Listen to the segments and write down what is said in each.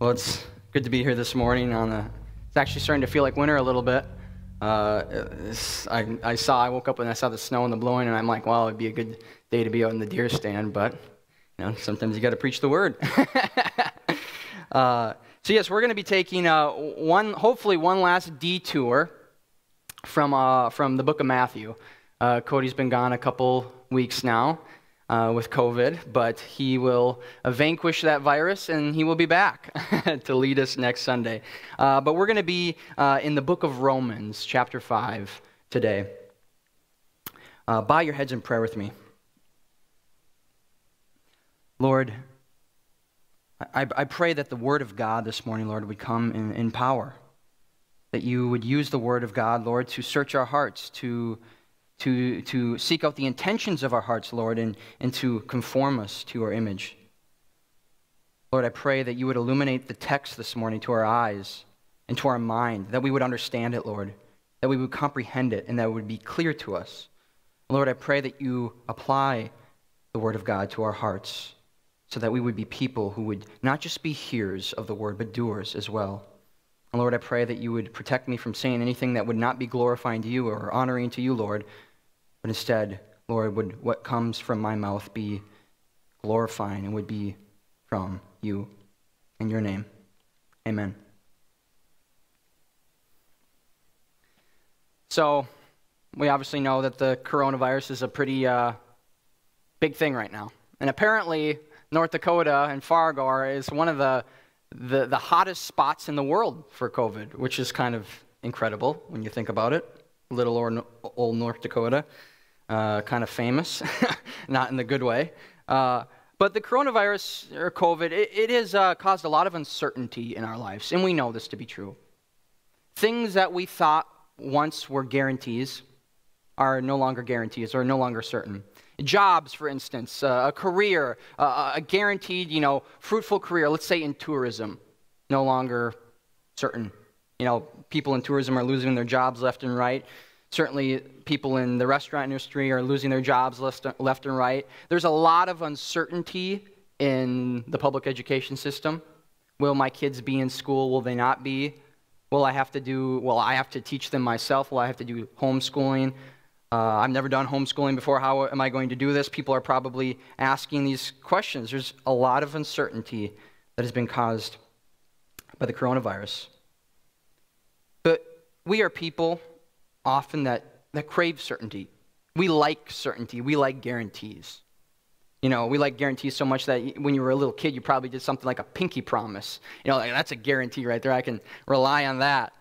Well, it's good to be here this morning. On it's actually starting to feel like winter a little bit. Uh, I, I saw, I woke up and I saw the snow and the blowing, and I'm like, well, it'd be a good day to be out in the deer stand, but you know, sometimes you got to preach the word. uh, so yes, we're going to be taking uh, one, hopefully one last detour from uh, from the book of Matthew. Uh, Cody's been gone a couple weeks now uh, with COVID, but he will vanquish that virus and he will be back to lead us next Sunday. Uh, but we're going to be uh, in the book of Romans, chapter 5, today. Uh, bow your heads in prayer with me. Lord, I, I, pray that the word of God this morning, Lord, would come in, in power. That you would use the word of God, Lord, to search our hearts, to to, to seek out the intentions of our hearts, Lord, and, and to conform us to our image. Lord, I pray that you would illuminate the text this morning to our eyes and to our mind, that we would understand it, Lord, that we would comprehend it, and that it would be clear to us. Lord, I pray that you apply the word of God to our hearts so that we would be people who would not just be hearers of the word, but doers as well. And Lord, I pray that you would protect me from saying anything that would not be glorifying to you or honoring to you, Lord, but instead, Lord, would what comes from my mouth be glorifying and would be from you. In your name, amen. So, we obviously know that the coronavirus is a pretty uh, big thing right now. And apparently, North Dakota and Fargo is one of the, the, the hottest spots in the world for COVID, which is kind of incredible when you think about it. Little old North Dakota uh, kind of famous, not in the good way. Uh, but the coronavirus or COVID, it, it has uh, caused a lot of uncertainty in our lives, and we know this to be true. Things that we thought once were guarantees are no longer guarantees or no longer certain. Jobs, for instance, uh, a career, uh, a guaranteed, you know, fruitful career, let's say in tourism, no longer certain. You know, people in tourism are losing their jobs left and right. Certainly, people in the restaurant industry are losing their jobs left and right. There's a lot of uncertainty in the public education system. Will my kids be in school? Will they not be? Will I have to do, well, I have to teach them myself? Will I have to do homeschooling? Uh, I've never done homeschooling before. How am I going to do this? People are probably asking these questions. There's a lot of uncertainty that has been caused by the coronavirus. We are people often that, that crave certainty. We like certainty, we like guarantees. You know, we like guarantees so much that when you were a little kid, you probably did something like a pinky promise. You know, like, that's a guarantee right there. I can rely on that.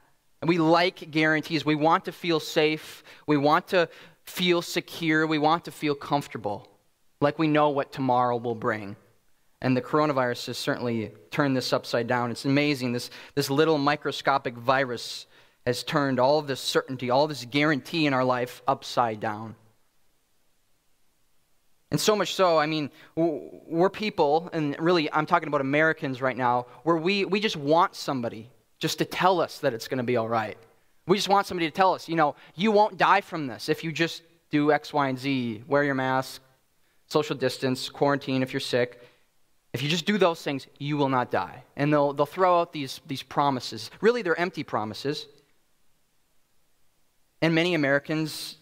And we like guarantees. We want to feel safe. We want to feel secure. We want to feel comfortable, like we know what tomorrow will bring. And the coronavirus has certainly turned this upside down. It's amazing. This, this little microscopic virus has turned all of this certainty, all this guarantee in our life upside down. And so much so, I mean, we're people, and really I'm talking about Americans right now, where we, we just want somebody just to tell us that it's going to be all right. We just want somebody to tell us, you know, you won't die from this if you just do X, Y, and Z, wear your mask, social distance, quarantine if you're sick. If you just do those things, you will not die. And they'll, they'll throw out these, these promises. Really, they're empty promises. And many Americans,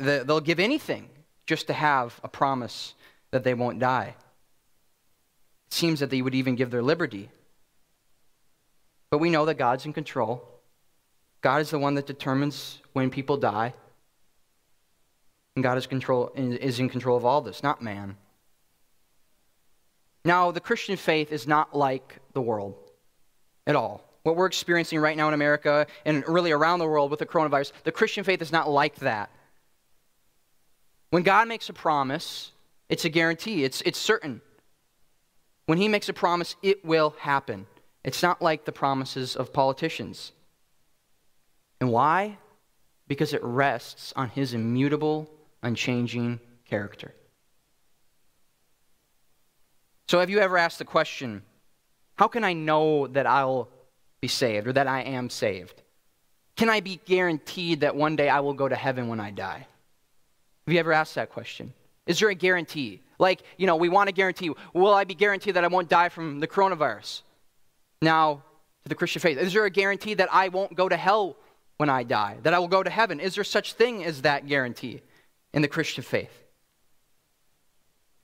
uh, they'll give anything just to have a promise that they won't die. It seems that they would even give their liberty. But we know that God's in control. God is the one that determines when people die. And God is, control, is in control of all this, not man. Now, the Christian faith is not like the world at all what we're experiencing right now in America and really around the world with the coronavirus, the Christian faith is not like that. When God makes a promise, it's a guarantee, it's, it's certain. When He makes a promise, it will happen. It's not like the promises of politicians. And why? Because it rests on His immutable, unchanging character. So, have you ever asked the question, how can I know that I'll be saved or that I am saved? Can I be guaranteed that one day I will go to heaven when I die? Have you ever asked that question? Is there a guarantee? Like, you know, we want a guarantee. Will I be guaranteed that I won't die from the coronavirus? now to the Christian faith? Is there a guarantee that I won't go to hell when I die, that I will go to heaven? Is there such thing as that guarantee in the Christian faith?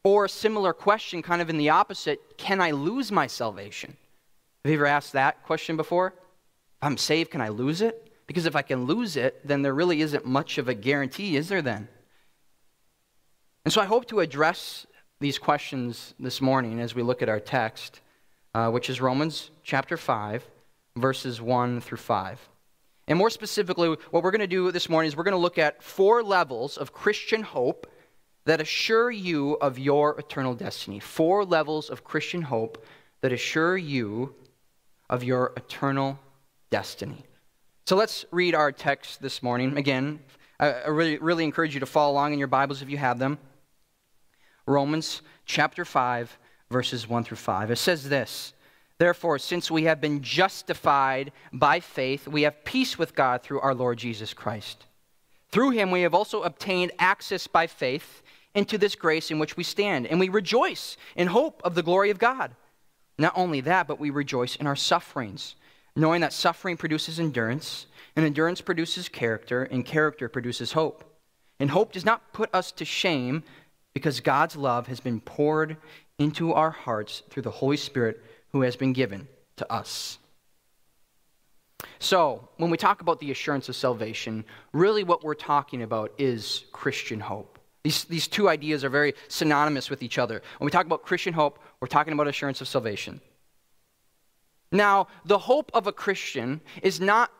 Or a similar question, kind of in the opposite can I lose my salvation? Have you ever asked that question before? If I'm saved, can I lose it? Because if I can lose it, then there really isn't much of a guarantee, is there then? And so I hope to address these questions this morning as we look at our text, uh, which is Romans chapter 5, verses 1 through 5. And more specifically, what we're going to do this morning is we're going to look at four levels of Christian hope that assure you of your eternal destiny. Four levels of Christian hope that assure you of your eternal destiny. So let's read our text this morning. Again, I really, really encourage you to follow along in your Bibles if you have them. Romans chapter 5, verses 1 through 5. It says this Therefore, since we have been justified by faith, we have peace with God through our Lord Jesus Christ. Through him, we have also obtained access by faith into this grace in which we stand, and we rejoice in hope of the glory of God. Not only that, but we rejoice in our sufferings, knowing that suffering produces endurance, and endurance produces character, and character produces hope. And hope does not put us to shame because God's love has been poured into our hearts through the Holy Spirit who has been given to us. So, when we talk about the assurance of salvation, really what we're talking about is Christian hope. These, these two ideas are very synonymous with each other. When we talk about Christian hope, we're talking about assurance of salvation. Now, the hope of a Christian is not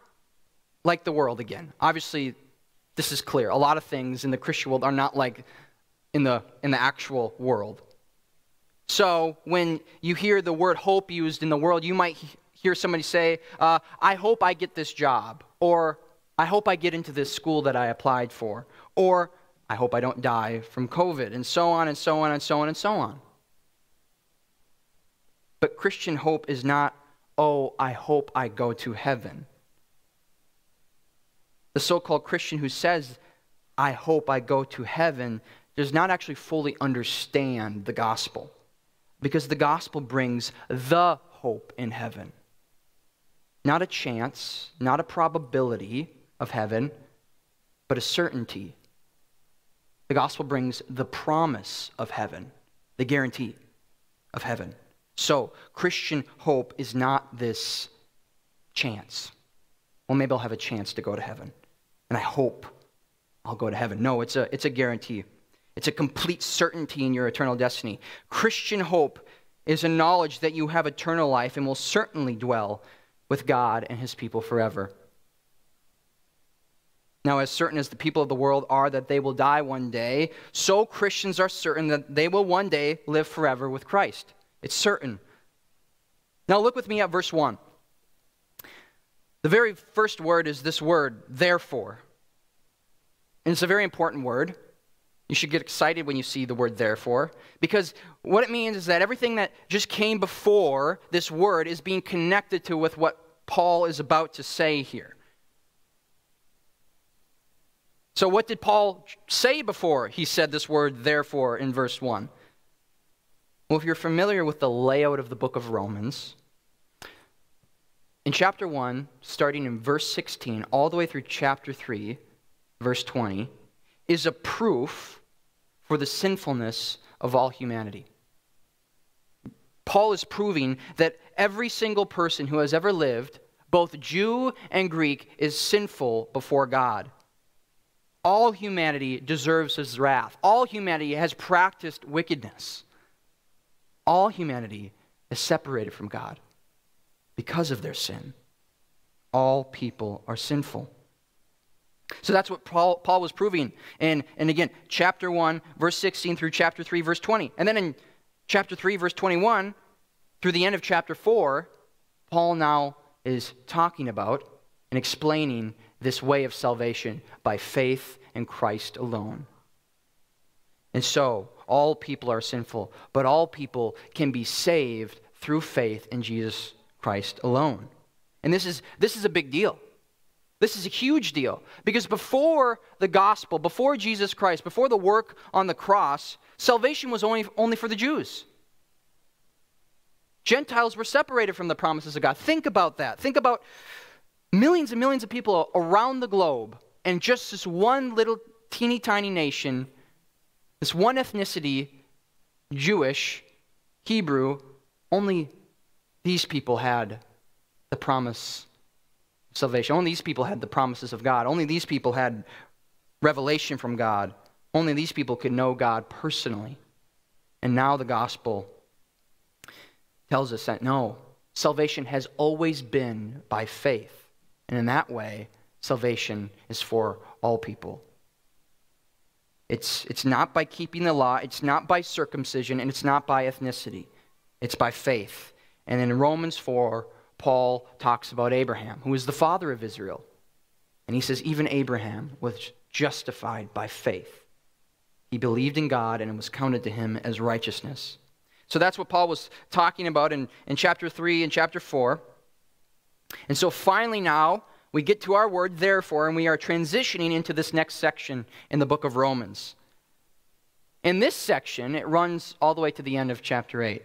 like the world again. Obviously, this is clear. A lot of things in the Christian world are not like in the, in the actual world. So when you hear the word hope used in the world, you might hear somebody say, uh, I hope I get this job, or I hope I get into this school that I applied for, or I hope I don't die from COVID, and so on and so on and so on and so on. But Christian hope is not, oh, I hope I go to heaven. The so called Christian who says, I hope I go to heaven, does not actually fully understand the gospel because the gospel brings the hope in heaven. Not a chance, not a probability of heaven, but a certainty. The gospel brings the promise of heaven, the guarantee of heaven. So, Christian hope is not this chance. Well, maybe I'll have a chance to go to heaven, and I hope I'll go to heaven. No, it's a, it's a guarantee. It's a complete certainty in your eternal destiny. Christian hope is a knowledge that you have eternal life and will certainly dwell with God and his people forever. Now, as certain as the people of the world are that they will die one day, so Christians are certain that they will one day live forever with Christ. It's certain. Now, look with me at verse 1. The very first word is this word, therefore. And it's a very important word. You should get excited when you see the word therefore, because what it means is that everything that just came before this word is being connected to with what Paul is about to say here. So, what did Paul say before he said this word therefore in verse 1? Well, if you're familiar with the layout of the book of Romans, in chapter 1, starting in verse 16, all the way through chapter 3, verse 20, is a proof for the sinfulness of all humanity. Paul is proving that every single person who has ever lived, both Jew and Greek, is sinful before God. All humanity deserves his wrath. All humanity has practiced wickedness. All humanity is separated from God because of their sin. All people are sinful. So that's what Paul, Paul was proving. And, and again, chapter 1, verse 16 through chapter 3, verse 20. And then in chapter 3, verse 21, through the end of chapter 4, Paul now is talking about and explaining this way of salvation by faith in Christ alone. And so, all people are sinful, but all people can be saved through faith in Jesus Christ alone. And this is, this is a big deal. This is a huge deal because before the gospel, before Jesus Christ, before the work on the cross, salvation was only, only for the Jews. Gentiles were separated from the promises of God. Think about that. Think about millions and millions of people around the globe, and just this one little teeny tiny nation, this one ethnicity, Jewish, Hebrew, only these people had the promise of salvation. Only these people had the promises of God. Only these people had revelation from God. Only these people could know God personally. And now the gospel tells us that no, salvation has always been by faith. And in that way, salvation is for all people. It's, it's not by keeping the law, it's not by circumcision, and it's not by ethnicity. It's by faith. And in Romans 4, Paul talks about Abraham, who is the father of Israel. And he says, even Abraham was justified by faith. He believed in God, and it was counted to him as righteousness. So that's what Paul was talking about in, in chapter 3 and chapter 4. And so finally, now, we get to our word, therefore, and we are transitioning into this next section in the book of Romans. In this section, it runs all the way to the end of chapter 8.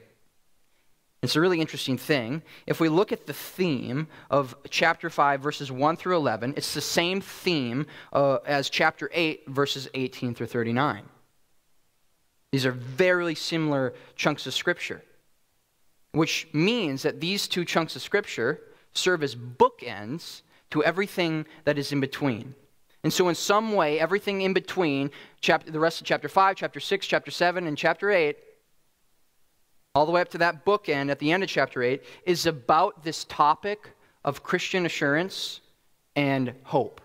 It's a really interesting thing. If we look at the theme of chapter 5, verses 1 through 11, it's the same theme uh, as chapter 8, verses 18 through 39. These are very similar chunks of Scripture, which means that these two chunks of Scripture serve as bookends to everything that is in between. And so, in some way, everything in between chapter, the rest of chapter 5, chapter 6, chapter 7, and chapter 8, all the way up to that bookend at the end of chapter 8, is about this topic of Christian assurance and hope.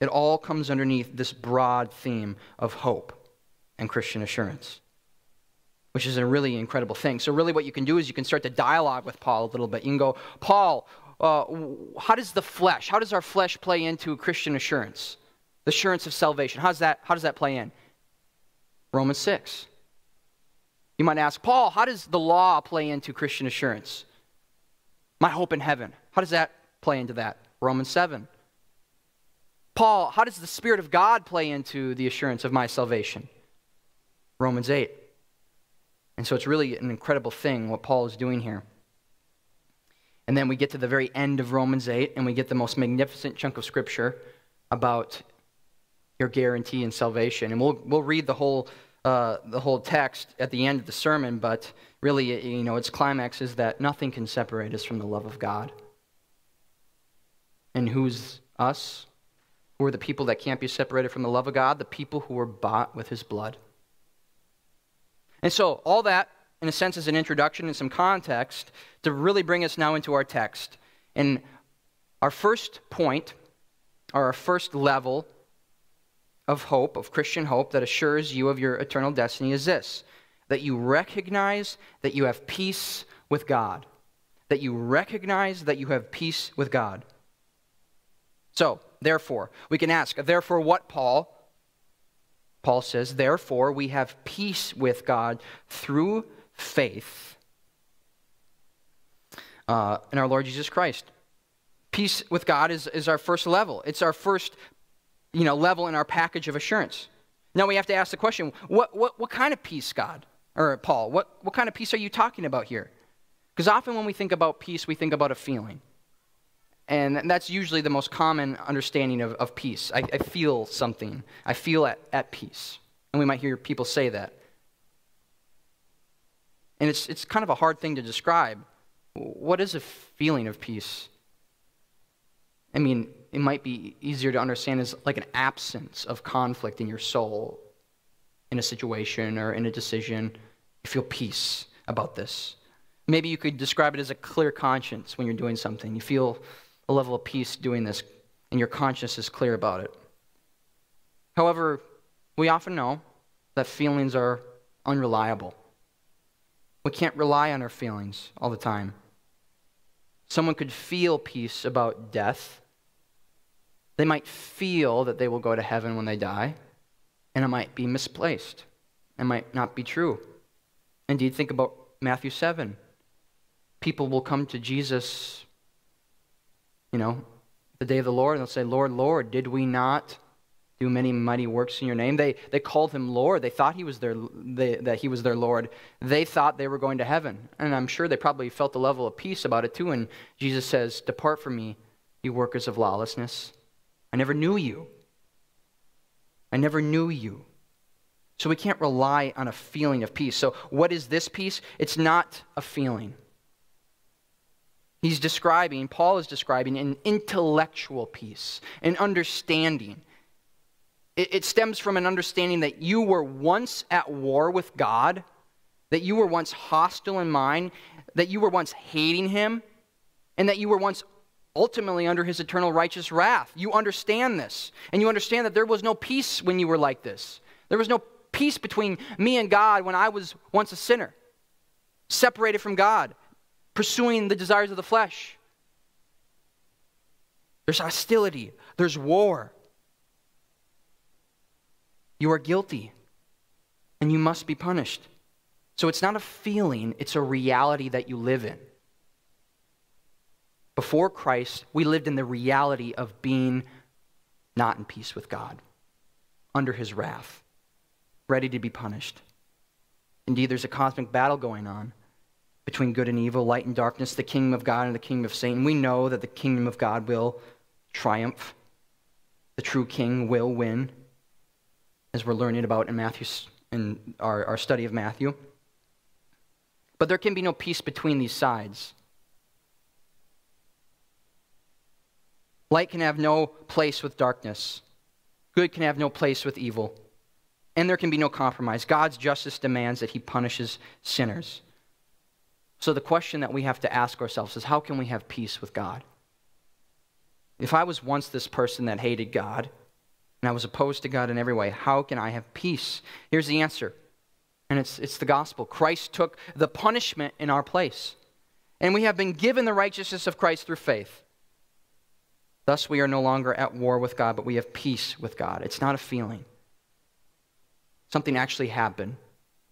It all comes underneath this broad theme of hope and Christian assurance, which is a really incredible thing. So, really, what you can do is you can start to dialogue with Paul a little bit. You can go, Paul, uh, how does the flesh, how does our flesh play into Christian assurance? The assurance of salvation. How does that, how does that play in? Romans 6. You might ask, Paul, how does the law play into Christian assurance? My hope in heaven. How does that play into that? Romans 7. Paul, how does the Spirit of God play into the assurance of my salvation? Romans 8. And so it's really an incredible thing what Paul is doing here. And then we get to the very end of Romans 8, and we get the most magnificent chunk of Scripture about your guarantee in salvation. And we'll, we'll read the whole, uh, the whole text at the end of the sermon, but really, you know, its climax is that nothing can separate us from the love of God. And who's us? Who are the people that can't be separated from the love of God? The people who were bought with his blood. And so, all that, in a sense, is an introduction and some context to really bring us now into our text. And our first point, or our first level of hope, of Christian hope that assures you of your eternal destiny is this that you recognize that you have peace with God. That you recognize that you have peace with God. So, therefore, we can ask, therefore, what, Paul? Paul says, therefore, we have peace with God through faith uh, in our Lord Jesus Christ. Peace with God is, is our first level. It's our first you know, level in our package of assurance. Now we have to ask the question what, what, what kind of peace, God? Or Paul, what, what kind of peace are you talking about here? Because often when we think about peace, we think about a feeling. And that's usually the most common understanding of, of peace. I, I feel something, I feel at, at peace. And we might hear people say that. And it's, it's kind of a hard thing to describe. What is a feeling of peace? I mean, it might be easier to understand as like an absence of conflict in your soul in a situation or in a decision. You feel peace about this. Maybe you could describe it as a clear conscience when you're doing something. You feel a level of peace doing this, and your conscience is clear about it. However, we often know that feelings are unreliable. We can't rely on our feelings all the time. Someone could feel peace about death. They might feel that they will go to heaven when they die, and it might be misplaced. It might not be true. Indeed, think about Matthew 7. People will come to Jesus you know, the day of the Lord, and they'll say, Lord, Lord, did we not do many mighty works in your name. They, they called him Lord. They thought he was their, they, that he was their Lord. They thought they were going to heaven. And I'm sure they probably felt a level of peace about it too. And Jesus says, Depart from me, you workers of lawlessness. I never knew you. I never knew you. So we can't rely on a feeling of peace. So, what is this peace? It's not a feeling. He's describing, Paul is describing an intellectual peace, an understanding. It, it stems from an understanding that you were once at war with God, that you were once hostile in mind, that you were once hating Him, and that you were once ultimately under His eternal righteous wrath. You understand this, and you understand that there was no peace when you were like this. There was no peace between me and God when I was once a sinner, separated from God, pursuing the desires of the flesh. There's hostility, there's war. You are guilty, and you must be punished. So it's not a feeling, it's a reality that you live in. Before Christ, we lived in the reality of being not in peace with God, under his wrath, ready to be punished. Indeed, there's a cosmic battle going on between good and evil, light and darkness, the kingdom of God and the kingdom of Satan. We know that the kingdom of God will triumph, the true king will win as we're learning about in Matthew in our, our study of Matthew. But there can be no peace between these sides. Light can have no place with darkness. Good can have no place with evil. And there can be no compromise. God's justice demands that he punishes sinners. So the question that we have to ask ourselves is how can we have peace with God? If I was once this person that hated God, and I was opposed to God in every way. How can I have peace? Here's the answer, and it's, it's the gospel. Christ took the punishment in our place, and we have been given the righteousness of Christ through faith. Thus, we are no longer at war with God, but we have peace with God. It's not a feeling. Something actually happened.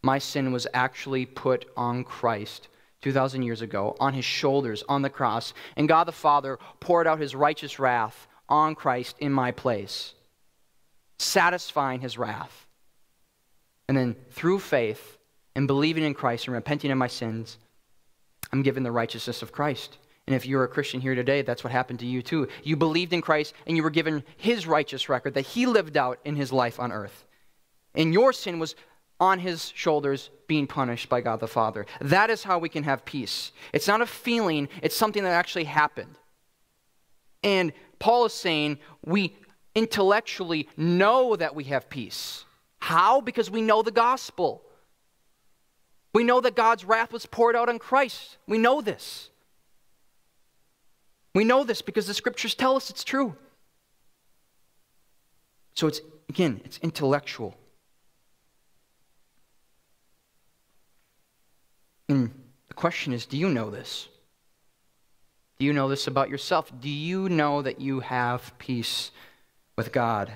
My sin was actually put on Christ 2,000 years ago, on his shoulders, on the cross, and God the Father poured out his righteous wrath on Christ in my place satisfying his wrath. And then through faith and believing in Christ and repenting of my sins, I'm given the righteousness of Christ. And if you're a Christian here today, that's what happened to you too. You believed in Christ and you were given his righteous record that he lived out in his life on earth. And your sin was on his shoulders being punished by God the Father. That is how we can have peace. It's not a feeling, it's something that actually happened. And Paul is saying we intellectually know that we have peace. How? Because we know the gospel. We know that God's wrath was poured out on Christ. We know this. We know this because the scriptures tell us it's true. So it's, again, it's intellectual. And the question is do you know this? Do you know this about yourself? Do you know that you have peace with God.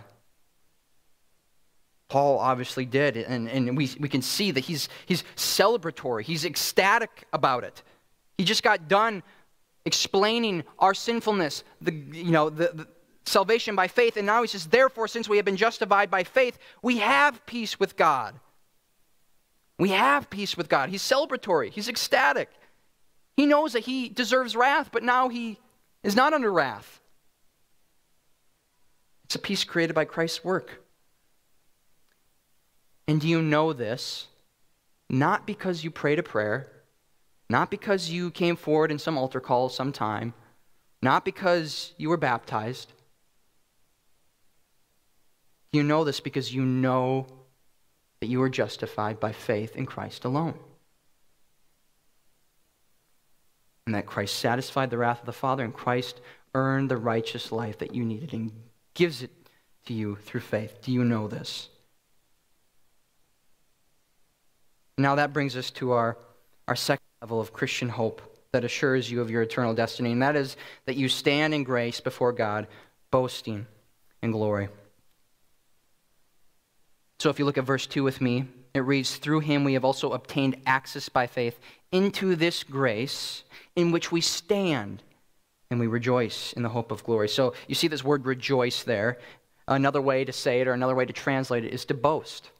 Paul obviously did, and, and we, we can see that he's, he's celebratory, he's ecstatic about it. He just got done explaining our sinfulness, the, you know, the, the salvation by faith, and now he says, Therefore, since we have been justified by faith, we have peace with God. We have peace with God. He's celebratory, he's ecstatic. He knows that he deserves wrath, but now he is not under wrath. It's a peace created by Christ's work. And do you know this? Not because you prayed a prayer, not because you came forward in some altar call sometime, not because you were baptized. You know this because you know that you are justified by faith in Christ alone. And that Christ satisfied the wrath of the Father, and Christ earned the righteous life that you needed and gives it to you through faith. Do you know this? Now that brings us to our, our second level of Christian hope that assures you of your eternal destiny, and that is that you stand in grace before God, boasting in glory. So if you look at verse 2 with me, it reads, Through him we have also obtained access by faith into this grace in which we stand and we rejoice in the hope of glory. So you see this word rejoice there. Another way to say it or another way to translate it is to boast.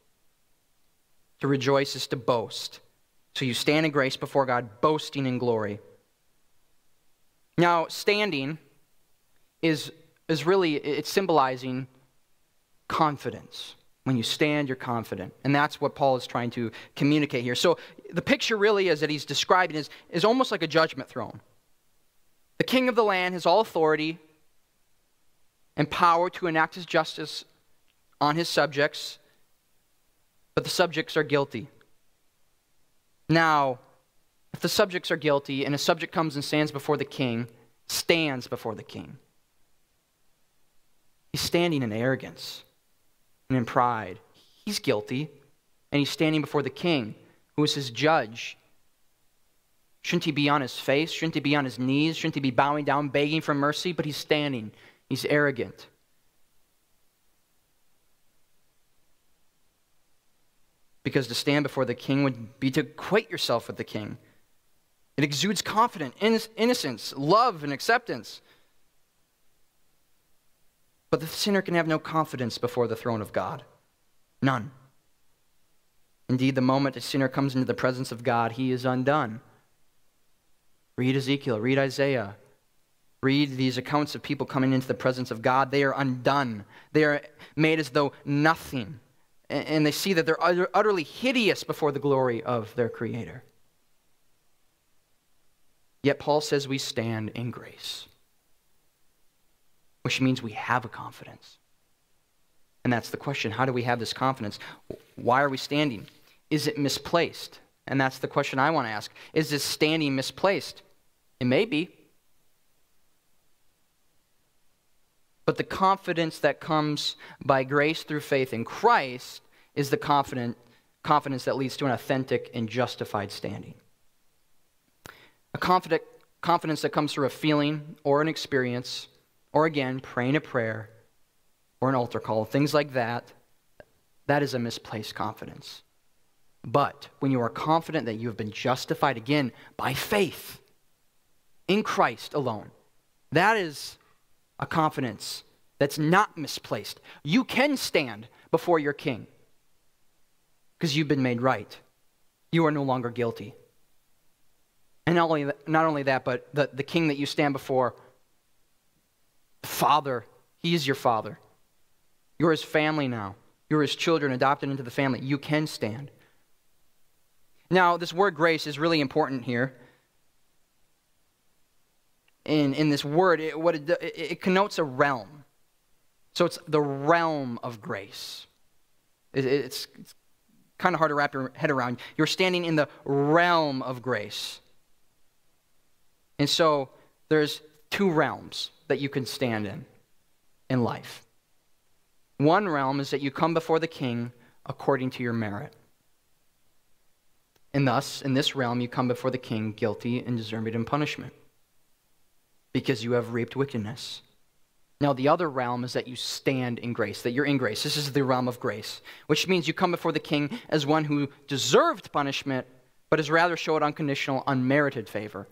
To rejoice is to boast. So you stand in grace before God, boasting in glory. Now, standing is, is really, it's symbolizing confidence. When you stand, you're confident. And that's what Paul is trying to communicate here. So the picture really is that he's describing is, is almost like a judgment throne. The king of the land has all authority and power to enact his justice on his subjects, but the subjects are guilty. Now, if the subjects are guilty and a subject comes and stands before the king, stands before the king, he's standing in arrogance and in pride. He's guilty, and he's standing before the king, who is his judge. Shouldn't he be on his face? Shouldn't he be on his knees? Shouldn't he be bowing down, begging for mercy? But he's standing. He's arrogant. Because to stand before the king would be to equate yourself with the king. It exudes confidence, innocence, love, and acceptance. But the sinner can have no confidence before the throne of God. None. Indeed, the moment a sinner comes into the presence of God, he is undone. Read Ezekiel, read Isaiah, read these accounts of people coming into the presence of God. They are undone, they are made as though nothing. And they see that they're utterly hideous before the glory of their Creator. Yet Paul says we stand in grace which means we have a confidence. And that's the question how do we have this confidence? Why are we standing? Is it misplaced? And that's the question I want to ask. Is this standing misplaced? It may be. But the confidence that comes by grace through faith in Christ is the confident, confidence that leads to an authentic and justified standing. A confident, confidence that comes through a feeling or an experience or again, praying a prayer or an altar call, things like that, that is a misplaced confidence. But when you are confident that you have been justified again by faith in Christ alone, that is a confidence that's not misplaced. You can stand before your king because you've been made right. You are no longer guilty. And not only, not only that, but the, the king that you stand before Father, He is your Father. You're His family now. You're His children adopted into the family. You can stand. Now, this word grace is really important here. In, in this word, it, what it, it, it connotes a realm. So it's the realm of grace. It, it's, it's kind of hard to wrap your head around. You're standing in the realm of grace. And so there's two realms that you can stand in in life. One realm is that you come before the king according to your merit. And thus, in this realm, you come before the king guilty and deserving of punishment because you have reaped wickedness. Now, the other realm is that you stand in grace, that you're in grace. This is the realm of grace, which means you come before the king as one who deserved punishment, but has rather showed unconditional, unmerited favor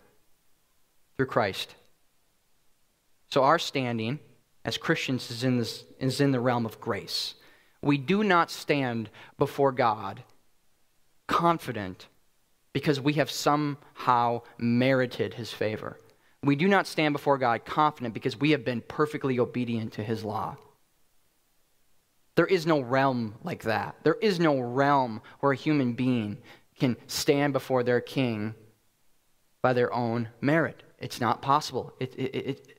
through Christ. So our standing as Christians is in, this, is in the realm of grace. We do not stand before God confident because we have somehow merited his favor. We do not stand before God confident because we have been perfectly obedient to his law. There is no realm like that. There is no realm where a human being can stand before their king by their own merit. It's not possible. It, it, it,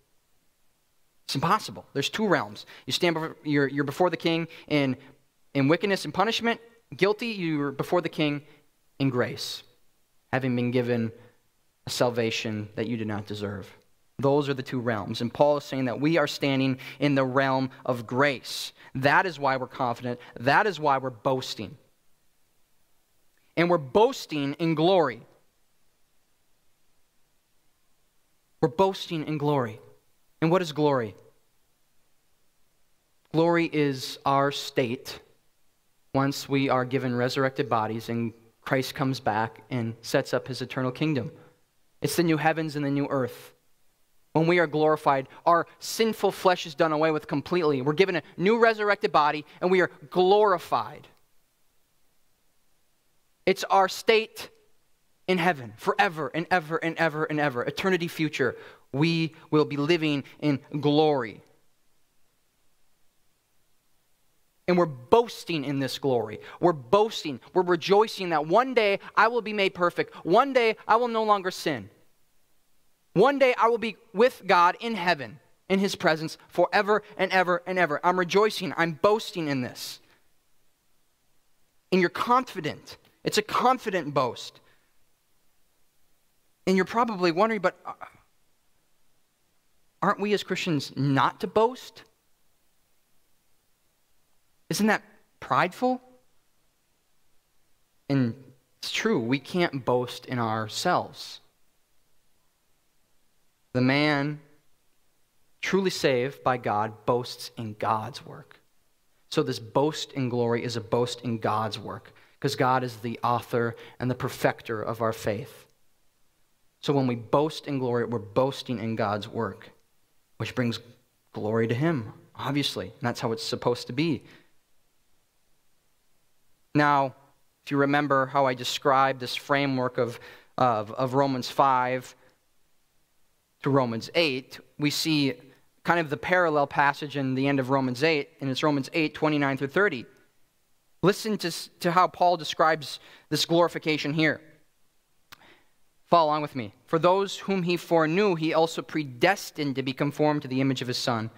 it's impossible. There's two realms. You stand before, you're, you're before the king in, in wickedness and punishment, guilty, you're before the king in grace, having been given a salvation that you did not deserve. Those are the two realms. And Paul is saying that we are standing in the realm of grace. That is why we're confident. That is why we're boasting. And we're boasting in glory. We're boasting in glory. And what is glory? Glory is our state once we are given resurrected bodies and Christ comes back and sets up his eternal kingdom. It's the new heavens and the new earth. when we are glorified, our sinful flesh is done away with completely. We're given a new resurrected body, and we are glorified. It's our state in heaven forever and ever and ever and ever. Eternity future. We will be living in glory. And we're boasting in this glory. We're boasting. We're rejoicing that one day I will be made perfect. One day I will no longer sin. One day I will be with God in heaven, in his presence, forever and ever and ever. I'm rejoicing. I'm boasting in this. And you're confident. It's a confident boast. And you're probably wondering, but uh, aren't we as Christians not to boast? Isn't that prideful? And it's true, we can't boast in ourselves. The man truly saved by God boasts in God's work. So, this boast in glory is a boast in God's work because God is the author and the perfecter of our faith. So, when we boast in glory, we're boasting in God's work, which brings glory to Him, obviously. And that's how it's supposed to be. Now, if you remember how I described this framework of, of, of Romans 5 to Romans 8, we see kind of the parallel passage in the end of Romans 8, and it's Romans 8, 29 through 30. Listen to, to how Paul describes this glorification here. Follow along with me. For those whom he foreknew, he also predestined to be conformed to the image of his Son,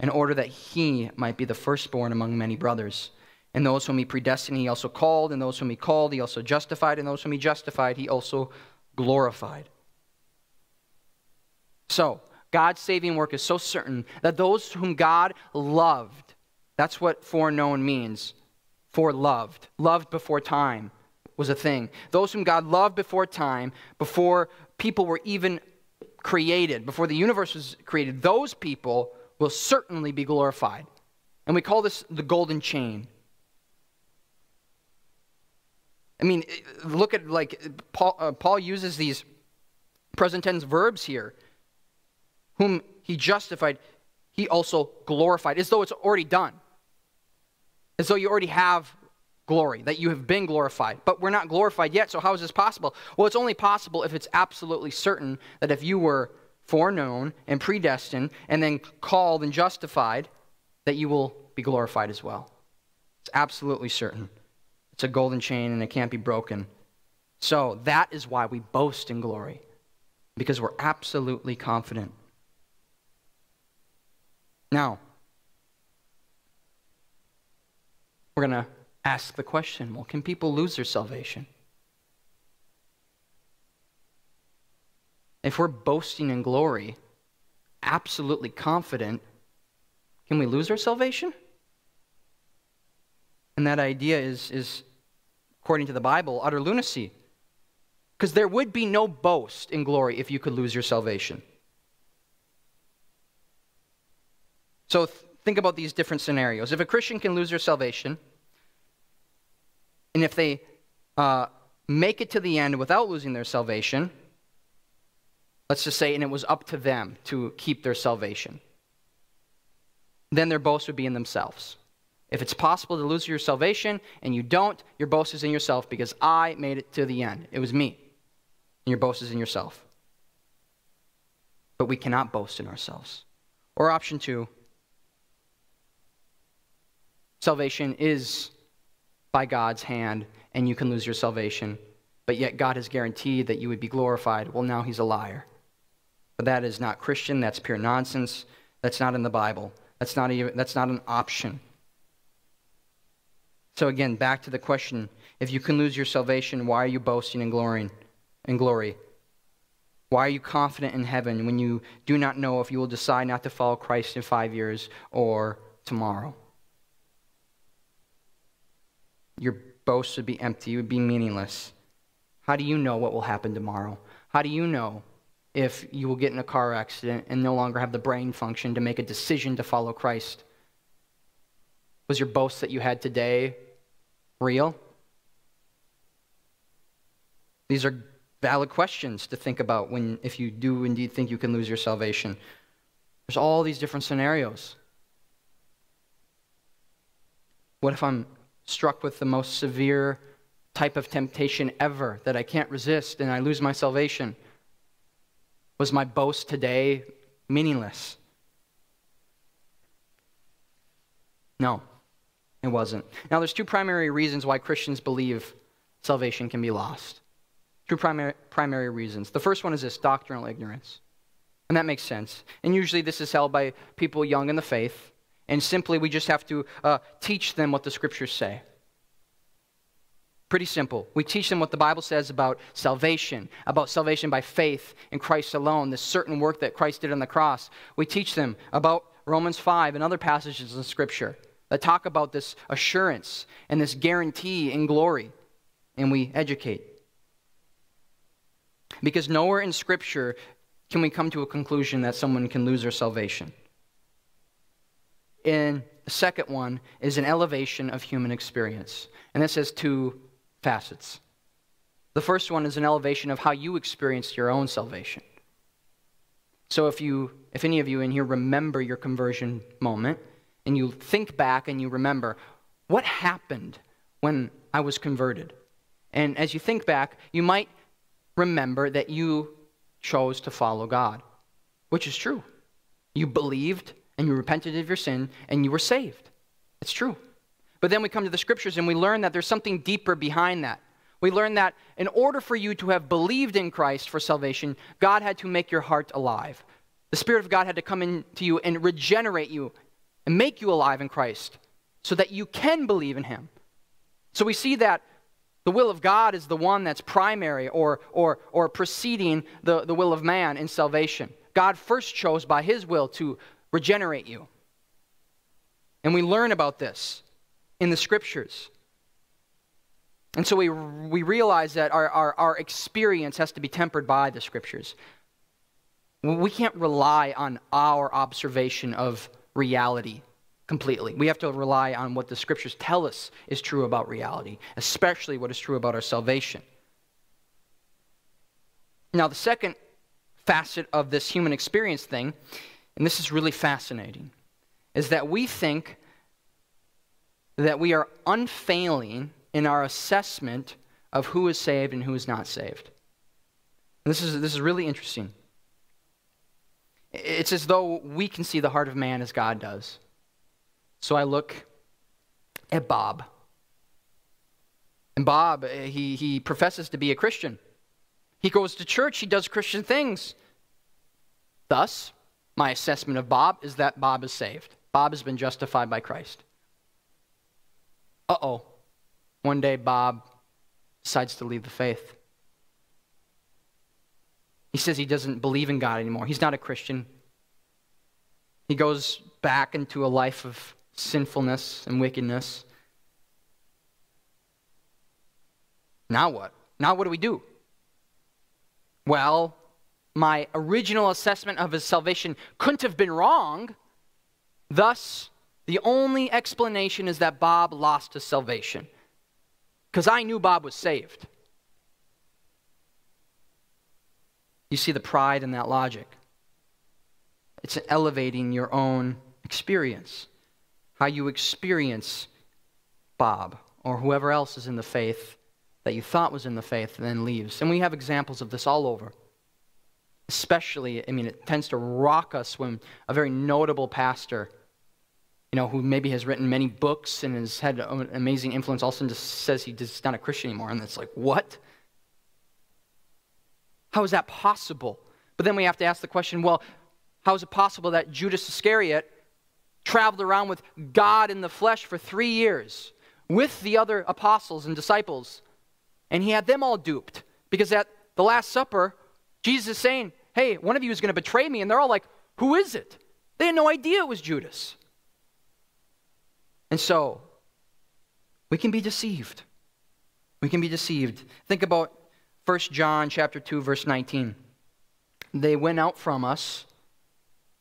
in order that he might be the firstborn among many brothers. And those whom he predestined, he also called. And those whom he called, he also justified. And those whom he justified, he also glorified. So, God's saving work is so certain that those whom God loved, that's what foreknown means. Foreloved. Loved before time was a thing. Those whom God loved before time, before people were even created, before the universe was created, those people will certainly be glorified. And we call this the golden chain. I mean, look at like Paul, uh, Paul uses these present tense verbs here. Whom he justified, he also glorified, as though it's already done. As though you already have glory, that you have been glorified. But we're not glorified yet, so how is this possible? Well, it's only possible if it's absolutely certain that if you were foreknown and predestined and then called and justified, that you will be glorified as well. It's absolutely certain. It's a golden chain and it can't be broken. So that is why we boast in glory, because we're absolutely confident. Now, we're going to ask the question well, can people lose their salvation? If we're boasting in glory, absolutely confident, can we lose our salvation? And that idea is, is according to the Bible, utter lunacy. Because there would be no boast in glory if you could lose your salvation. So think about these different scenarios. If a Christian can lose their salvation, and if they uh, make it to the end without losing their salvation, let's just say, and it was up to them to keep their salvation, then their boast would be in themselves. If it's possible to lose your salvation and you don't, your boast is in yourself because I made it to the end. It was me. And your boast is in yourself. But we cannot boast in ourselves. Or option two salvation is by God's hand and you can lose your salvation, but yet God has guaranteed that you would be glorified. Well, now he's a liar. But that is not Christian. That's pure nonsense. That's not in the Bible. That's not, even, that's not an option. So again, back to the question if you can lose your salvation, why are you boasting in glory? In glory? Why are you confident in heaven when you do not know if you will decide not to follow Christ in five years or tomorrow? Your boast would be empty, it would be meaningless. How do you know what will happen tomorrow? How do you know if you will get in a car accident and no longer have the brain function to make a decision to follow Christ? Was your boast that you had today real? These are valid questions to think about when, if you do indeed think you can lose your salvation. There's all these different scenarios. What if I'm struck with the most severe type of temptation ever that I can't resist and I lose my salvation? Was my boast today meaningless? No, it wasn't. Now, there's two primary reasons why Christians believe salvation can be lost. Two primary, primary reasons. The first one is this doctrinal ignorance. And that makes sense. And usually this is held by people young in the faith. And simply we just have to uh, teach them what the scriptures say. Pretty simple. We teach them what the Bible says about salvation, about salvation by faith in Christ alone, this certain work that Christ did on the cross. We teach them about Romans 5 and other passages in Scripture that talk about this assurance and this guarantee in glory. And we educate. Because nowhere in Scripture can we come to a conclusion that someone can lose their salvation. And the second one is an elevation of human experience. And this has two facets. The first one is an elevation of how you experienced your own salvation. So if you if any of you in here remember your conversion moment and you think back and you remember what happened when I was converted. And as you think back, you might remember that you chose to follow God, which is true. You believed and you repented of your sin and you were saved. It's true. But then we come to the scriptures and we learn that there's something deeper behind that. We learn that in order for you to have believed in Christ for salvation, God had to make your heart alive. The Spirit of God had to come into you and regenerate you and make you alive in Christ so that you can believe in Him. So we see that the will of God is the one that's primary or, or, or preceding the, the will of man in salvation. God first chose by his will to regenerate you. And we learn about this in the scriptures. And so we, we realize that our, our, our experience has to be tempered by the scriptures. We can't rely on our observation of reality completely. We have to rely on what the scriptures tell us is true about reality, especially what is true about our salvation. Now, the second facet of this human experience thing, and this is really fascinating, is that we think that we are unfailing in our assessment of who is saved and who is not saved. And this is, this is really interesting. It's as though we can see the heart of man as God does. So I look at Bob. And Bob, eh, he, he professes to be a Christian. He goes to church, he does Christian things. Thus, my assessment of Bob is that Bob is saved. Bob has been justified by Christ. Uh oh. One day, Bob decides to leave the faith. He says he doesn't believe in God anymore. He's not a Christian. He goes back into a life of sinfulness and wickedness. Now what? Now what do we do? Well, my original assessment of his salvation couldn't have been wrong. Thus, the only explanation is that Bob lost his salvation. Because I knew Bob was saved. You see the pride in that logic. It's elevating your own experience how you experience Bob or whoever else is in the faith that you thought was in the faith and then leaves. And we have examples of this all over. Especially, I mean, it tends to rock us when a very notable pastor, you know, who maybe has written many books and has had an amazing influence, all of a sudden just says he's not a Christian anymore. And it's like, what? How is that possible? But then we have to ask the question well, how is it possible that Judas Iscariot traveled around with God in the flesh for three years with the other apostles and disciples. And he had them all duped because at the Last Supper, Jesus is saying, Hey, one of you is going to betray me. And they're all like, Who is it? They had no idea it was Judas. And so, we can be deceived. We can be deceived. Think about 1 John chapter 2 verse 19. They went out from us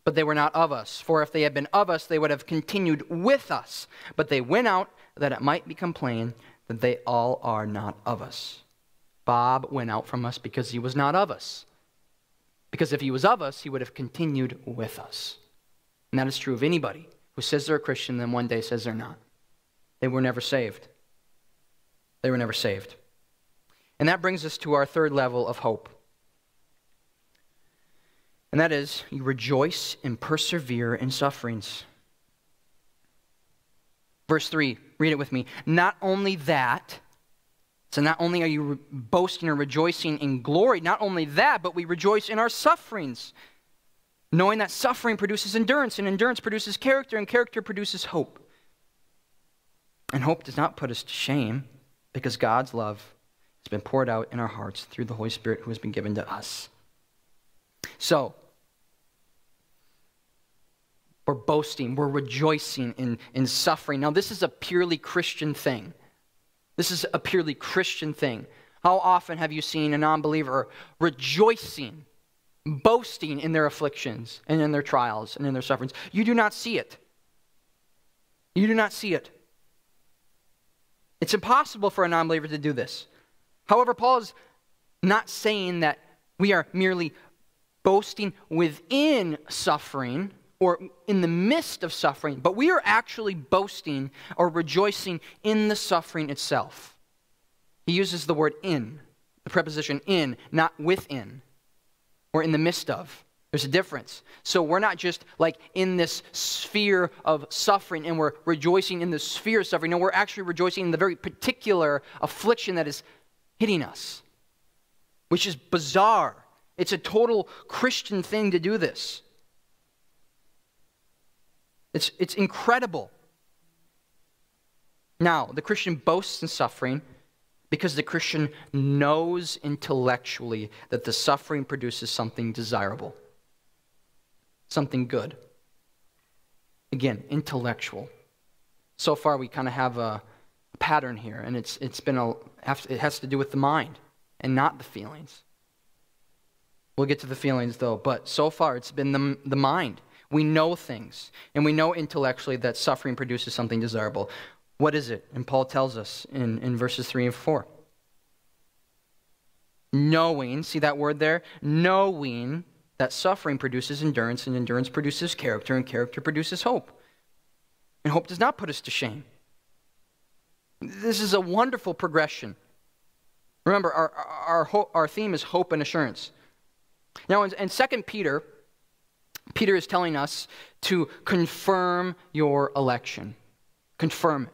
but they were not of us. For if they had been of us, they would have continued with us. But they went out that it might become plain that they all are not of us. Bob went out from us because he was not of us. Because if he was of us, he would have continued with us. And that is true of anybody who says they're a Christian, then one day says they're not. They were never saved. They were never saved. And that brings us to our third level of hope. And that is, you rejoice and persevere in sufferings. Verse 3, read it with me. Not only that, so not only are you boasting or rejoicing in glory, not only that, but we rejoice in our sufferings, knowing that suffering produces endurance, and endurance produces character, and character produces hope. And hope does not put us to shame because God's love has been poured out in our hearts through the Holy Spirit who has been given to us. So, we're boasting, we're rejoicing in, in suffering. Now, this is a purely Christian thing. This is a purely Christian thing. How often have you seen a non believer rejoicing, boasting in their afflictions and in their trials and in their sufferings? You do not see it. You do not see it. It's impossible for a non believer to do this. However, Paul is not saying that we are merely boasting within suffering or in the midst of suffering, but we are actually boasting or rejoicing in the suffering itself. He uses the word in, the preposition in, not within, or in the midst of. There's a difference. So we're not just like in this sphere of suffering and we're rejoicing in the sphere of suffering. No, we're actually rejoicing in the very particular affliction that is hitting us, which is bizarre. It's a total Christian thing to do this. It's, it's incredible. Now, the Christian boasts in suffering because the Christian knows intellectually that the suffering produces something desirable, something good. Again, intellectual. So far, we kind of have a pattern here, and it's, it's been a, it has to do with the mind and not the feelings. We'll get to the feelings though, but so far it's been the, the mind. We know things, and we know intellectually that suffering produces something desirable. What is it? And Paul tells us in, in verses 3 and 4. Knowing, see that word there? Knowing that suffering produces endurance, and endurance produces character, and character produces hope. And hope does not put us to shame. This is a wonderful progression. Remember, our, our, our theme is hope and assurance. Now, in, in 2 Peter, Peter is telling us to confirm your election. Confirm it.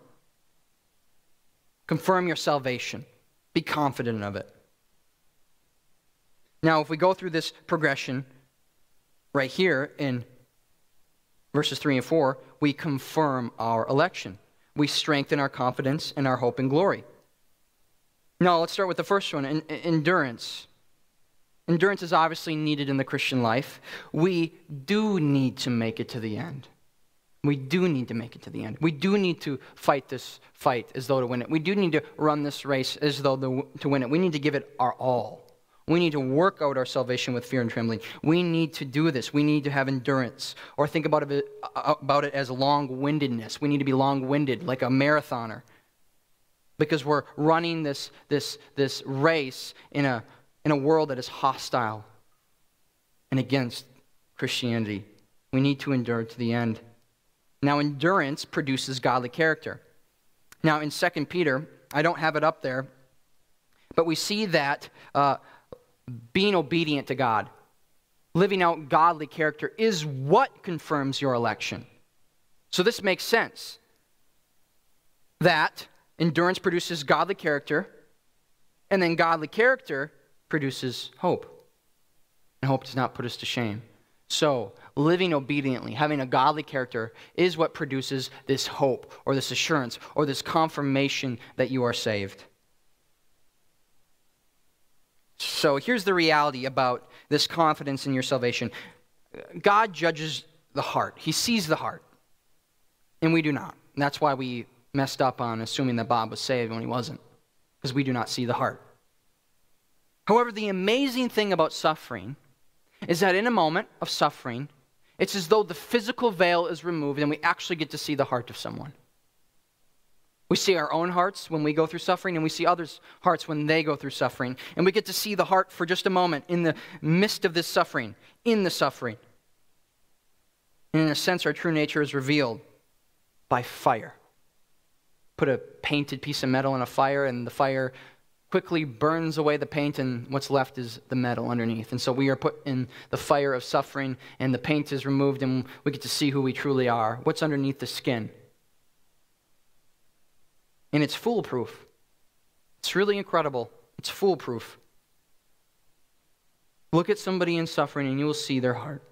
Confirm your salvation. Be confident of it. Now, if we go through this progression right here in verses 3 and 4, we confirm our election. We strengthen our confidence and our hope and glory. Now, let's start with the first one endurance. Endurance is obviously needed in the Christian life. We do need to make it to the end. We do need to make it to the end. We do need to fight this fight as though to win it. We do need to run this race as though to win it. We need to give it our all. We need to work out our salvation with fear and trembling. We need to do this. We need to have endurance. Or think about it, about it as long windedness. We need to be long winded, like a marathoner. Because we're running this, this, this race in a in a world that is hostile and against Christianity. We need to endure to the end. Now, endurance produces godly character. Now, in 2 Peter, I don't have it up there, but we see that uh, being obedient to God, living out godly character, is what confirms your election. So, this makes sense that endurance produces godly character, and then godly character produces hope. And hope does not put us to shame. So, living obediently, having a godly character, is what produces this hope or this assurance or this confirmation that you are saved. So, here's the reality about this confidence in your salvation God judges the heart, He sees the heart, and we do not. And that's why we messed up on assuming that Bob was saved when he wasn't, because we do not see the heart. However, the amazing thing about suffering is that in a moment of suffering, it's as though the physical veil is removed and we actually get to see the heart of someone. We see our own hearts when we go through suffering, and we see others' hearts when they go through suffering. And we get to see the heart for just a moment in the midst of this suffering, in the suffering. And in a sense, our true nature is revealed by fire. Put a painted piece of metal in a fire, and the fire quickly burns away the paint, and what's left is the metal underneath. And so we are put in the fire of suffering, and the paint is removed, and we get to see who we truly are. What's underneath the skin? And it's foolproof. It's really incredible. It's foolproof. Look at somebody in suffering and you will see their heart.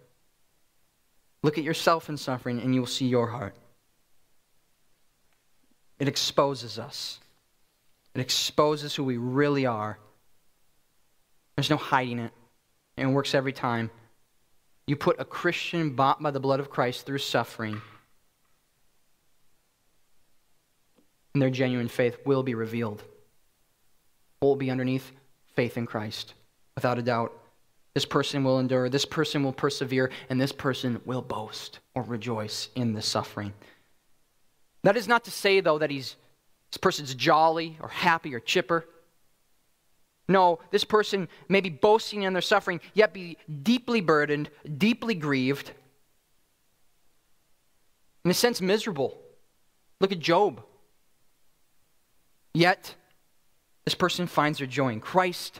Look at yourself in suffering and you will see your heart. It exposes us, it exposes who we really are. There's no hiding it, and it works every time. You put a Christian bought by the blood of Christ through suffering and their genuine faith will be revealed. What will be underneath? Faith in Christ, without a doubt. This person will endure, this person will persevere, and this person will boast or rejoice in the suffering. That is not to say, though, that he's, this person's jolly or happy or chipper. No, this person may be boasting in their suffering, yet be deeply burdened, deeply grieved, in a sense, miserable. Look at Job. Yet, this person finds their joy in Christ.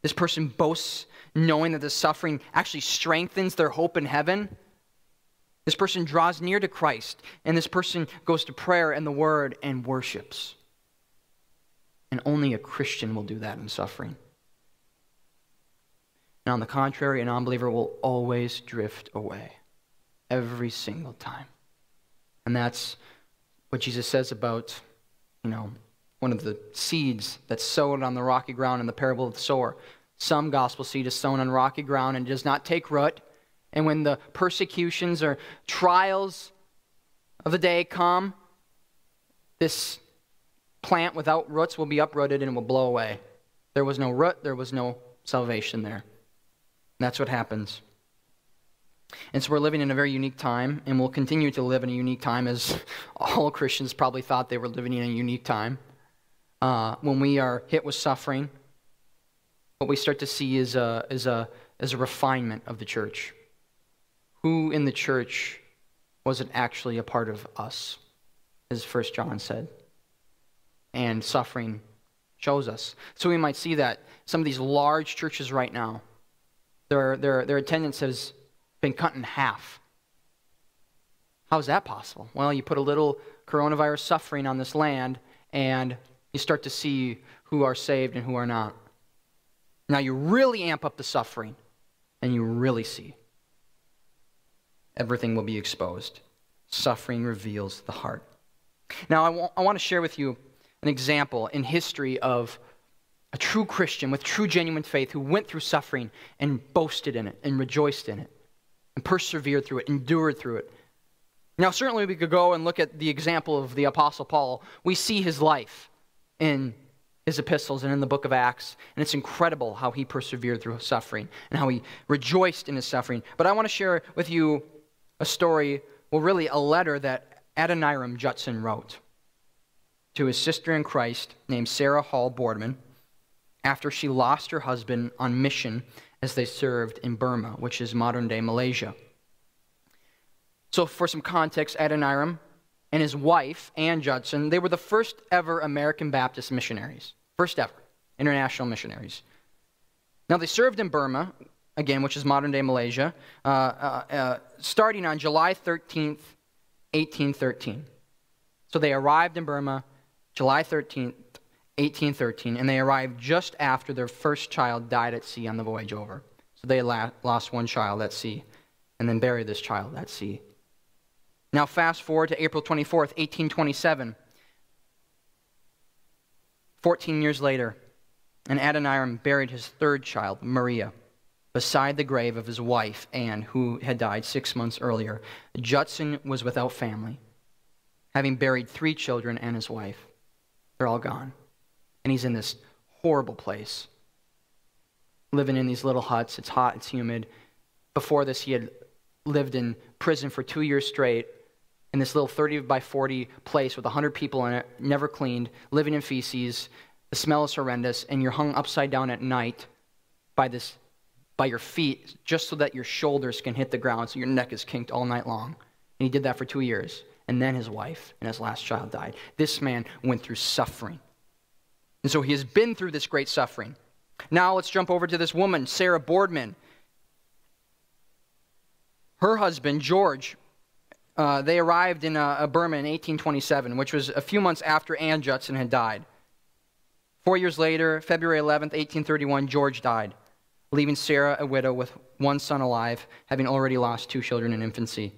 This person boasts knowing that the suffering actually strengthens their hope in heaven. This person draws near to Christ, and this person goes to prayer and the Word and worships. And only a Christian will do that in suffering. And on the contrary, an unbeliever will always drift away every single time. And that's what Jesus says about you know, one of the seeds that's sown on the rocky ground in the parable of the sower. Some gospel seed is sown on rocky ground and does not take root. And when the persecutions or trials of the day come, this plant without roots will be uprooted and will blow away. There was no root, there was no salvation there. And that's what happens. And so we're living in a very unique time, and we'll continue to live in a unique time as all Christians probably thought they were living in a unique time. Uh, when we are hit with suffering, what we start to see is a, is, a, is a refinement of the church. Who in the church wasn't actually a part of us, as First John said? And suffering shows us. So we might see that some of these large churches right now, their, their, their attendance has been cut in half. How is that possible? Well, you put a little coronavirus suffering on this land, and you start to see who are saved and who are not. Now you really amp up the suffering, and you really see. Everything will be exposed. Suffering reveals the heart. Now, I, I want to share with you an example in history of a true Christian with true, genuine faith who went through suffering and boasted in it and rejoiced in it and persevered through it, endured through it. Now, certainly we could go and look at the example of the Apostle Paul. We see his life in his epistles and in the book of Acts, and it's incredible how he persevered through suffering and how he rejoiced in his suffering. But I want to share with you a story, well, really a letter that Adoniram Judson wrote to his sister in Christ named Sarah Hall Boardman after she lost her husband on mission as they served in Burma, which is modern day Malaysia. So, for some context, Adoniram and his wife, Ann Judson, they were the first ever American Baptist missionaries. First ever international missionaries. Now, they served in Burma, again, which is modern day Malaysia, uh, uh, uh, starting on July 13th, 1813. So they arrived in Burma July 13th, 1813, and they arrived just after their first child died at sea on the voyage over. So they lost one child at sea and then buried this child at sea. Now, fast forward to April 24th, 1827. 14 years later, and Adoniram buried his third child, Maria, beside the grave of his wife, Ann, who had died six months earlier. Judson was without family, having buried three children and his wife. They're all gone and he's in this horrible place, living in these little huts. It's hot, it's humid. Before this, he had lived in prison for two years straight in this little 30 by 40 place with 100 people in it, never cleaned, living in feces. The smell is horrendous, and you're hung upside down at night by this by your feet just so that your shoulders can hit the ground so your neck is kinked all night long. And he did that for two years. And then his wife and his last child died. This man went through suffering. And so he has been through this great suffering. Now let's jump over to this woman, Sarah Boardman. Her husband, George, uh, they arrived in uh, Burma in 1827, which was a few months after Ann Judson had died. Four years later, February 11th, 1831, George died, leaving Sarah a widow with one son alive, having already lost two children in infancy.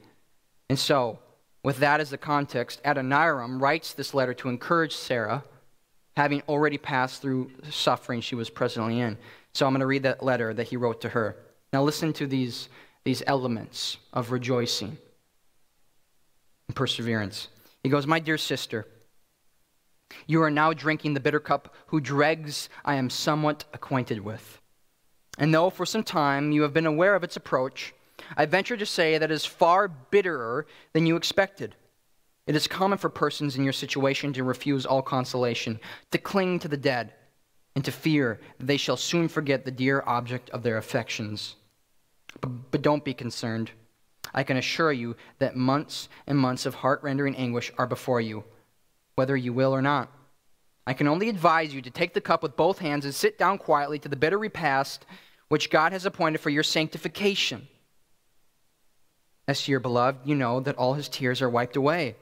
And so, with that as the context, Adoniram writes this letter to encourage Sarah, having already passed through suffering she was presently in. So I'm going to read that letter that he wrote to her. Now, listen to these, these elements of rejoicing and perseverance. He goes, My dear sister, you are now drinking the bitter cup, whose dregs I am somewhat acquainted with. And though for some time you have been aware of its approach, I venture to say that it is far bitterer than you expected. It is common for persons in your situation to refuse all consolation, to cling to the dead, and to fear that they shall soon forget the dear object of their affections. But, don't be concerned. I can assure you that months and months of heart rendering anguish are before you, whether you will or not. I can only advise you to take the cup with both hands and sit down quietly to the bitter repast which God has appointed for your sanctification. As to your beloved, you know that all his tears are wiped away,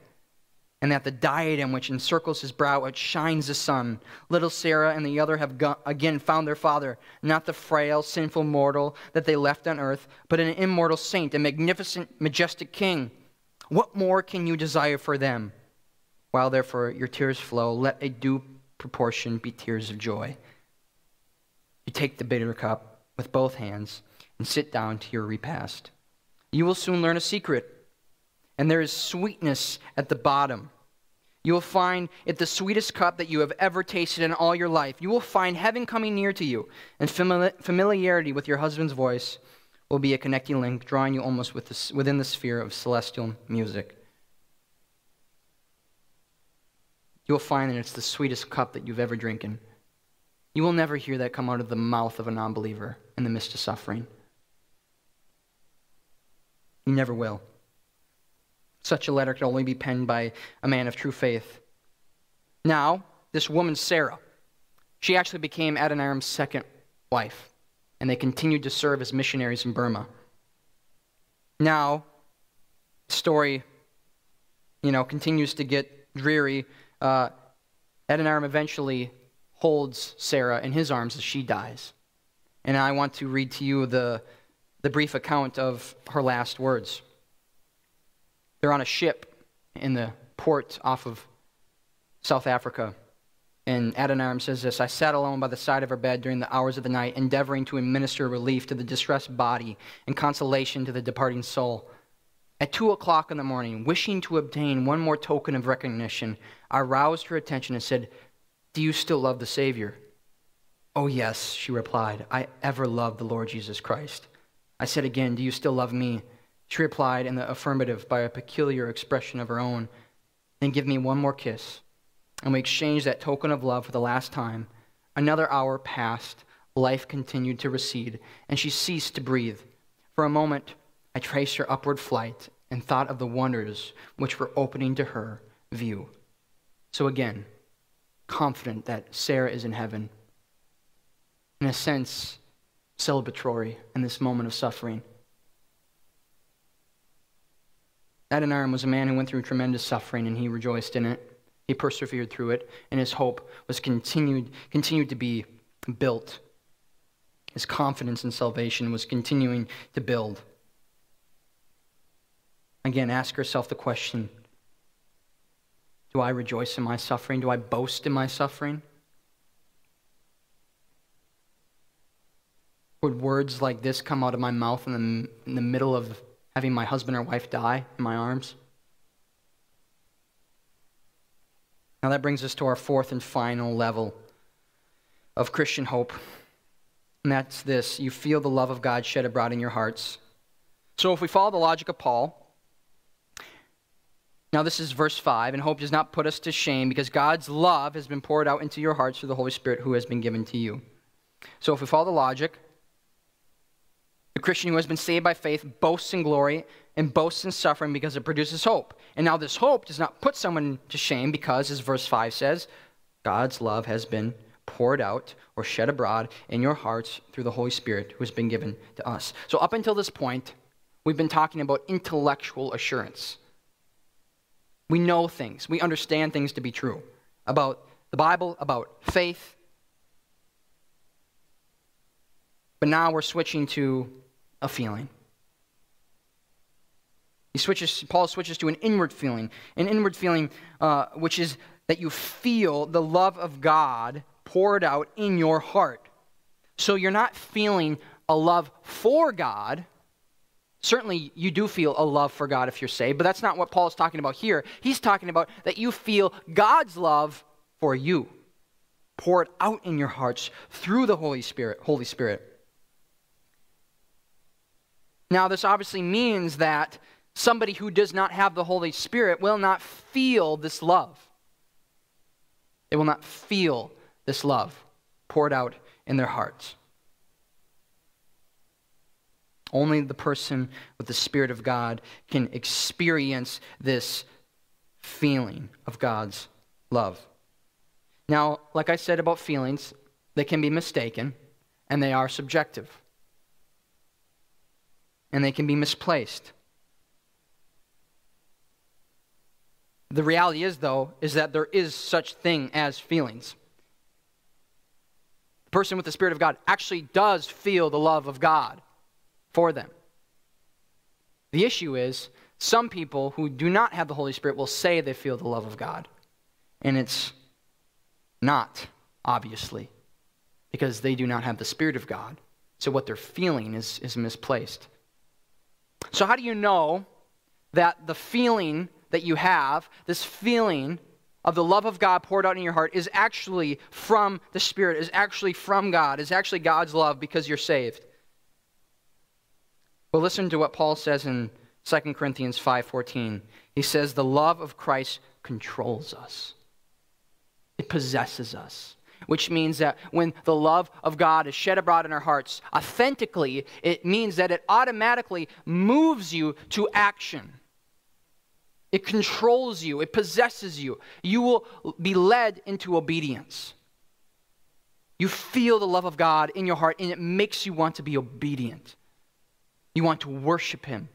and that the diadem which encircles his brow outshines the sun. Little Sarah and the other have go- again found their father, not the frail, sinful mortal that they left on earth, but an immortal saint, a magnificent, majestic king. What more can you desire for them? While therefore your tears flow, let a due proportion be tears of joy. You take the bitter cup with both hands and sit down to your repast you will soon learn a secret. And there is sweetness at the bottom. You will find it the sweetest cup that you have ever tasted in all your life. You will find heaven coming near to you, and familiarity with your husband's voice will be a connecting link, drawing you almost within the sphere of celestial music. You will find that it's the sweetest cup that you've ever drinking. You will never hear that come out of the mouth of a non believer in the midst of suffering. You never will. Such a letter could only be penned by a man of true faith. Now, this woman, Sarah, she actually became Adoniram's second wife, and they continued to serve as missionaries in Burma. Now, the story, you know, continues to get dreary. Uh, Adoniram eventually holds Sarah in his arms as she dies. And I want to read to you the the brief account of her last words. They're on a ship in the port off of South Africa. And Adoniram says this I sat alone by the side of her bed during the hours of the night, endeavoring to administer relief to the distressed body and consolation to the departing soul. At two o'clock in the morning, wishing to obtain one more token of recognition, I roused her attention and said, Do you still love the Savior? Oh, yes, she replied. I ever loved the Lord Jesus Christ. I said again, Do you still love me? She replied in the affirmative by a peculiar expression of her own. Then give me one more kiss. And we exchanged that token of love for the last time. Another hour passed. Life continued to recede, and she ceased to breathe. For a moment, I traced her upward flight and thought of the wonders which were opening to her view. So again, confident that Sarah is in heaven. In a sense, celebratory in this moment of suffering. Adoniram was a man who went through tremendous suffering and he rejoiced in it. He persevered through it, and his hope was continued, continued to be built. His confidence in salvation was continuing to build. Again, ask yourself the question Do I rejoice in my suffering? Do I boast in my suffering? Would words like this come out of my mouth in the, in the middle of having my husband or wife die in my arms? Now that brings us to our fourth and final level of Christian hope. And that's this you feel the love of God shed abroad in your hearts. So if we follow the logic of Paul, Now, this is verse 5, and hope does not put us to shame because God's love has been poured out into your hearts through the Holy Spirit who has been given to you. So, if we follow the logic, the Christian who has been saved by faith boasts in glory and boasts in suffering because it produces hope. And now, this hope does not put someone to shame because, as verse 5 says, God's love has been poured out or shed abroad in your hearts through the Holy Spirit who has been given to us. So, up until this point, we've been talking about intellectual assurance. We know things, we understand things to be true about the Bible, about faith. But now we're switching to a feeling. He switches, Paul switches to an inward feeling, an inward feeling uh, which is that you feel the love of God poured out in your heart. So you're not feeling a love for God, Certainly, you do feel a love for God if you're saved, but that's not what Paul is talking about here. He's talking about that you feel God's love for you poured out in your hearts through the Holy Spirit. Holy Spirit. Now, this obviously means that somebody who does not have the Holy Spirit will not feel this love. They will not feel this love poured out in their hearts. Only the person with the Spirit of God can experience this feeling of God's love. Now, like I said about feelings, they can be mistaken and they are subjective. And they can be misplaced. The reality is, though, is that there is such thing as feelings. The person with the Spirit of God actually does feel the love of God for them. The issue is some people who do not have the Holy Spirit will say they feel the love of God. And it's not, obviously, because they do not have the Spirit of God. So what they're feeling is, is misplaced. So, how do you know that the feeling that you have, this feeling of the love of God poured out in your heart, is actually from the Spirit, is actually from God, is actually God's love because you're saved? Well, listen to what Paul says in 2 Corinthians 5:14. He says the love of Christ controls us. It possesses us, which means that when the love of God is shed abroad in our hearts authentically, it means that it automatically moves you to action. It controls you, it possesses you. You will be led into obedience. You feel the love of God in your heart, and it makes you want to be obedient. You want to worship Him.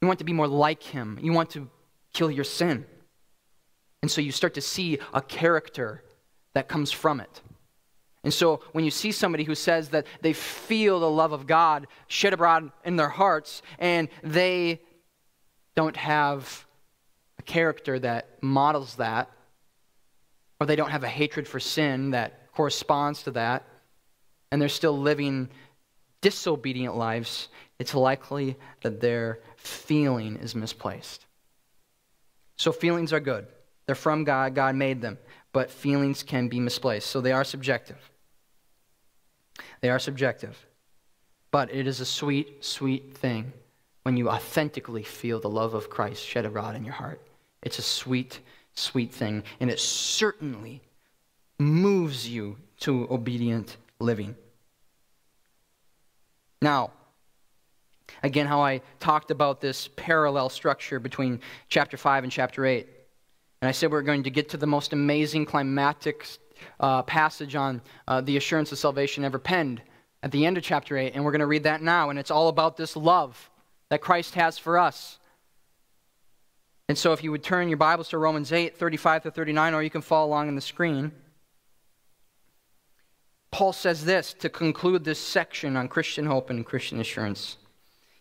You want to be more like Him. You want to kill your sin. And so you start to see a character that comes from it. And so when you see somebody who says that they feel the love of God shed abroad in their hearts and they don't have a character that models that, or they don't have a hatred for sin that corresponds to that, and they're still living disobedient lives, it's likely that their feeling is misplaced. So, feelings are good. They're from God, God made them, but feelings can be misplaced. So, they are subjective. They are subjective. But it is a sweet, sweet thing when you authentically feel the love of Christ shed abroad in your heart. It's a sweet, sweet thing, and it certainly moves you to obedient living. Now, again, how I talked about this parallel structure between chapter 5 and chapter 8. And I said we're going to get to the most amazing climactic uh, passage on uh, the assurance of salvation ever penned at the end of chapter 8. And we're going to read that now. And it's all about this love that Christ has for us. And so if you would turn your Bibles to Romans 8, 35 to 39, or you can follow along on the screen. Paul says this to conclude this section on Christian hope and Christian assurance.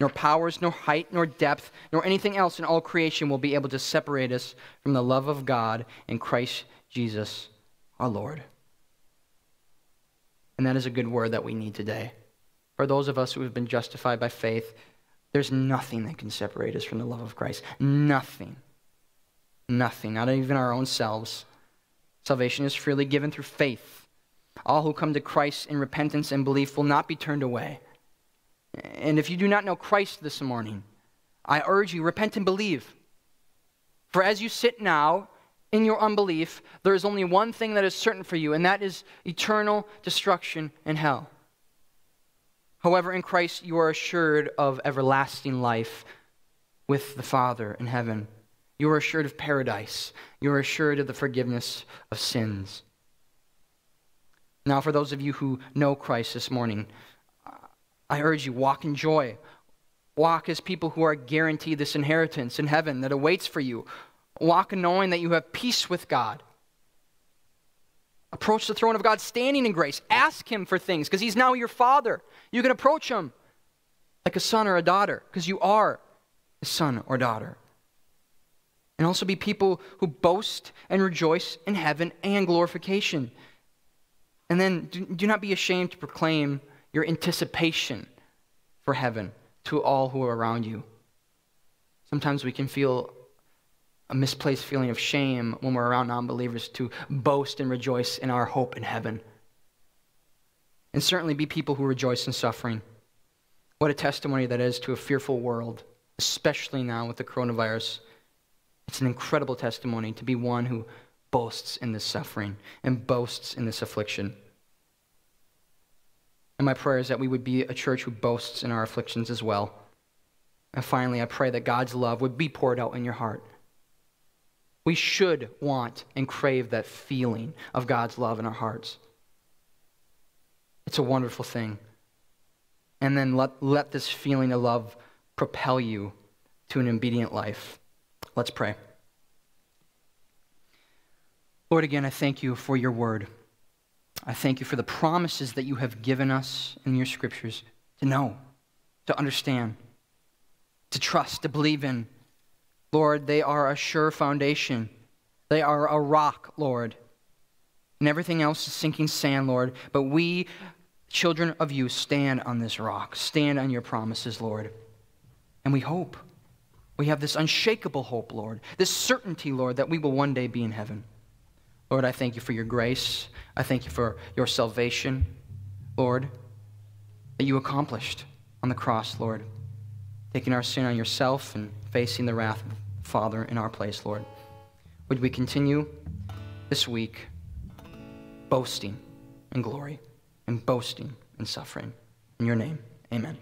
nor powers, nor height, nor depth, nor anything else in all creation will be able to separate us from the love of God in Christ Jesus our Lord. And that is a good word that we need today. For those of us who have been justified by faith, there's nothing that can separate us from the love of Christ. Nothing. Nothing. Not even our own selves. Salvation is freely given through faith. All who come to Christ in repentance and belief will not be turned away. And if you do not know Christ this morning, I urge you, repent and believe. For as you sit now in your unbelief, there is only one thing that is certain for you, and that is eternal destruction and hell. However, in Christ you are assured of everlasting life with the Father in heaven. You are assured of paradise. You are assured of the forgiveness of sins. Now, for those of you who know Christ this morning, I urge you, walk in joy. Walk as people who are guaranteed this inheritance in heaven that awaits for you. Walk knowing that you have peace with God. Approach the throne of God standing in grace. Ask Him for things because He's now your Father. You can approach Him like a son or a daughter because you are a son or daughter. And also be people who boast and rejoice in heaven and glorification. And then do, do not be ashamed to proclaim your anticipation for heaven to all who are around you. Sometimes we can feel a misplaced feeling of shame when we're around non believers to boast and rejoice in our hope in heaven. And certainly be people who rejoice in suffering. What a testimony that is to a fearful world, especially now with the coronavirus. It's an incredible testimony to be one who boasts in this suffering and boasts in this affliction. And my prayer is that we would be a church who boasts in our afflictions as well. And finally, I pray that God's love would be poured out in your heart. We should want and crave that feeling of God's love in our hearts. It's a wonderful thing. And then let, let this feeling of love propel you to an obedient life. Let's pray. Lord, again, I thank you for your word. I thank you for the promises that you have given us in your scriptures to know, to understand, to trust, to believe in. Lord, they are a sure foundation. They are a rock, Lord. And everything else is sinking sand, Lord. But we, children of you, stand on this rock, stand on your promises, Lord. And we hope. We have this unshakable hope, Lord, this certainty, Lord, that we will one day be in heaven. Lord, I thank you for your grace. I thank you for your salvation, Lord, that you accomplished on the cross, Lord, taking our sin on yourself and facing the wrath of the Father in our place, Lord. Would we continue this week boasting in glory and boasting in suffering? In your name, amen.